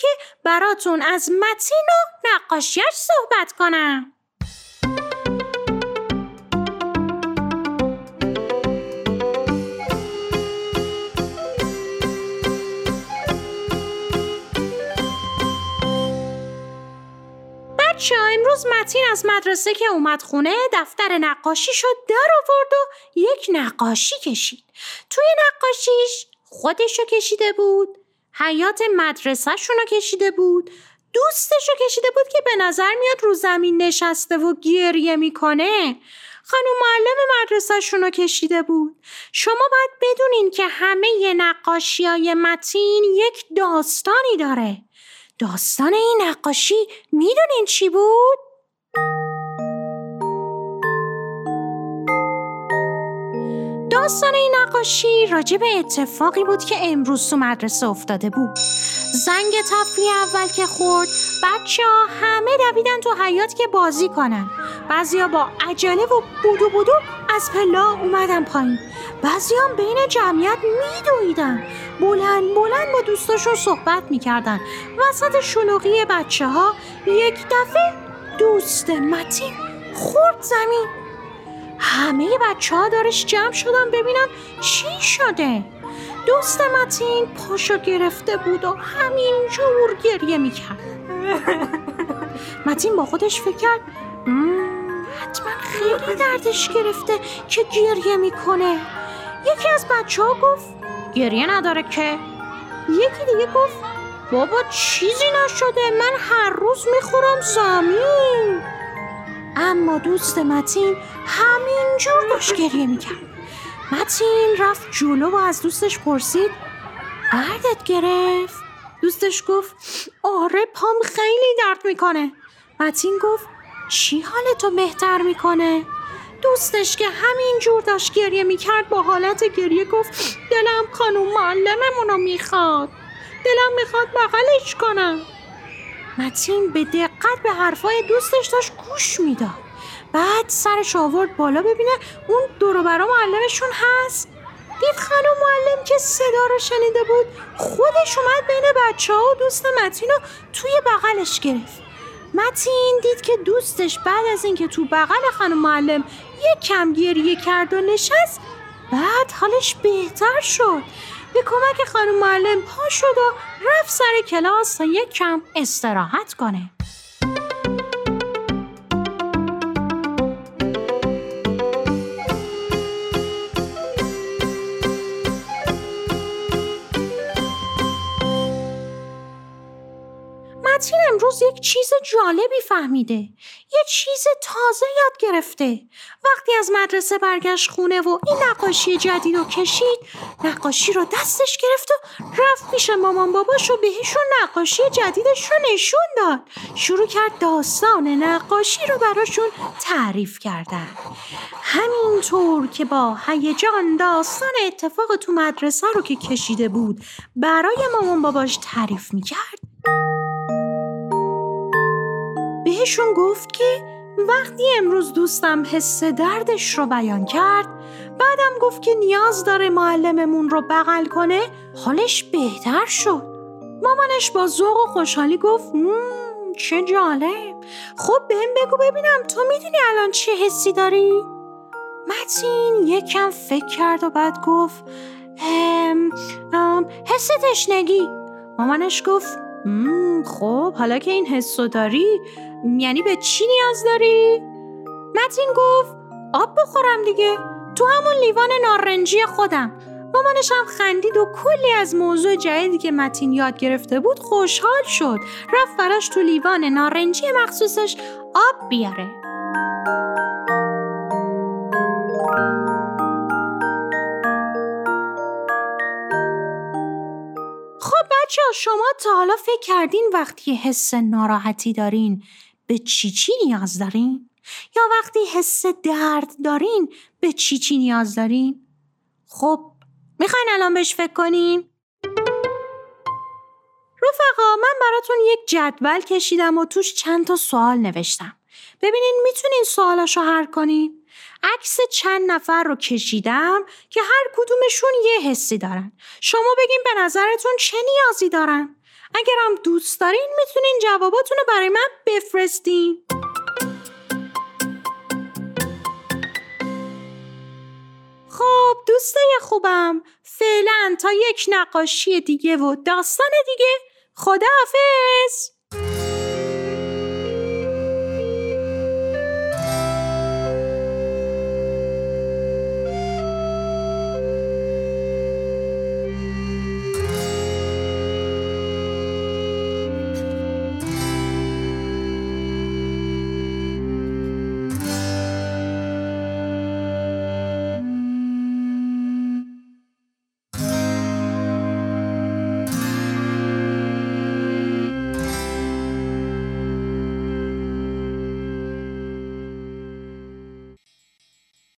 که براتون از متین و نقاشیش صحبت کنم. بچه امروز متین از مدرسه که اومد خونه دفتر نقاشی شد در آورد و یک نقاشی کشید. توی نقاشیش خودشو کشیده بود. حیات مدرسهشون رو کشیده بود. دوستش رو کشیده بود که به نظر میاد رو زمین نشسته و گریه می‌کنه. خانم معلم مدرسهشون رو کشیده بود. شما باید بدونین که همه نقاشی های متین یک داستانی داره. داستان این نقاشی می‌دونین چی بود؟ داستان این نقاشی راجع به اتفاقی بود که امروز تو مدرسه افتاده بود. زنگ تفریح اول که خورد بچه ها همه دویدن تو حیات که بازی کنن. بعضیا با عجله و بودو بودو از پلا اومدن پایین. بعضی بین جمعیت میدویدن. بلند بلند با دوستاشون صحبت می‌کردن. وسط شلوغی بچه ها یک دفعه دوست متین خورد زمین. همه بچه ها دارش جمع شدن ببینن چی شده. دوست متین پاشو گرفته بود و همینجور گریه می‌کرد. متین با خودش فکر کرد حتما خیلی دردش گرفته که گریه می‌کنه. یکی از بچه ها گفت گریه نداره که. یکی دیگه گفت بابا چیزی نشده من هر روز می‌خورم زمین. اما دوست متین همینجور داشت گریه می‌کرد. متین رفت جلو و از دوستش پرسید دردت گرفت؟ دوستش گفت آره پام خیلی درد می‌کنه. متین گفت چی حالتو بهتر می‌کنه؟ دوستش که همینجور داشت گریه می‌کرد با حالت گریه گفت دلم خانوم معلممون رو می‌خواد. دلم می‌خواد بغلش کنم. متین به دقت به حرفای دوستش داشت گوش می‌داد. بعد سرش آورد بالا ببینه اون دورو برا معلمشون هست. دید خانم معلم که صدا رو شنیده بود خودش اومد بین بچه ها و دوست متین رو توی بغلش گرفت. متین دید که دوستش بعد از اینکه تو بغل خانم معلم یک کم گریه کرد و نشست بعد حالش بهتر شد. به کمک خانم معلم پا شد و رفت سر کلاس تا یک کم استراحت کنه. یک چیز جالبی فهمیده. یه چیز تازه یاد گرفته. وقتی از مدرسه برگشت خونه و این نقاشی جدید رو کشید نقاشی رو دستش گرفت و رفت پیش مامان باباش و بهشون نقاشی جدیدش رو نشون داد. شروع کرد داستان نقاشی رو براشون تعریف کردن. همینطور که با هیجان داستان اتفاق تو مدرسه رو که کشیده بود برای مامان باباش تعریف می‌کرد. بهشون گفت که وقتی امروز دوستم حس دردش رو بیان کرد بعدم گفت که نیاز داره معلممون رو بغل کنه حالش بهتر شد. مامانش با ذوق و خوشحالی گفت چه جالب. خب بهم بگو ببینم تو می‌دونی الان چه حسی داری؟ متین یکم فکر کرد و بعد گفت دوم حس تشنگی. مامانش گفت خب حالا که این حسو داری یعنی به چی نیاز داری؟ متین گفت آب بخورم دیگه. تو همون لیوان نارنجی خودم. مامانش هم خندید و کلی از موضوع جدیدی که متین یاد گرفته بود خوشحال شد. رفت براش تو لیوان نارنجی مخصوصش آب بیاره. شما تا حالا فکر کردین وقتی حس ناراحتی دارین به چی چی نیاز دارین؟ یا وقتی حس درد دارین به چی چی نیاز دارین؟ خب می‌خواین الان بهش فکر کنین؟ رفقا من براتون یک جدول کشیدم و توش چند تا سوال نوشتم. ببینین می‌تونین سوالاشو حل کنین؟ عکس چند نفر رو کشیدم که هر کدومشون یه حسی دارن. شما بگین به نظرتون چه نیازی دارن؟ اگرم دوست دارین می‌تونین جواباتون رو برای من بفرستین. خب دوستای خوبم فعلا تا یک نقاشی دیگه و داستان دیگه خداحافظ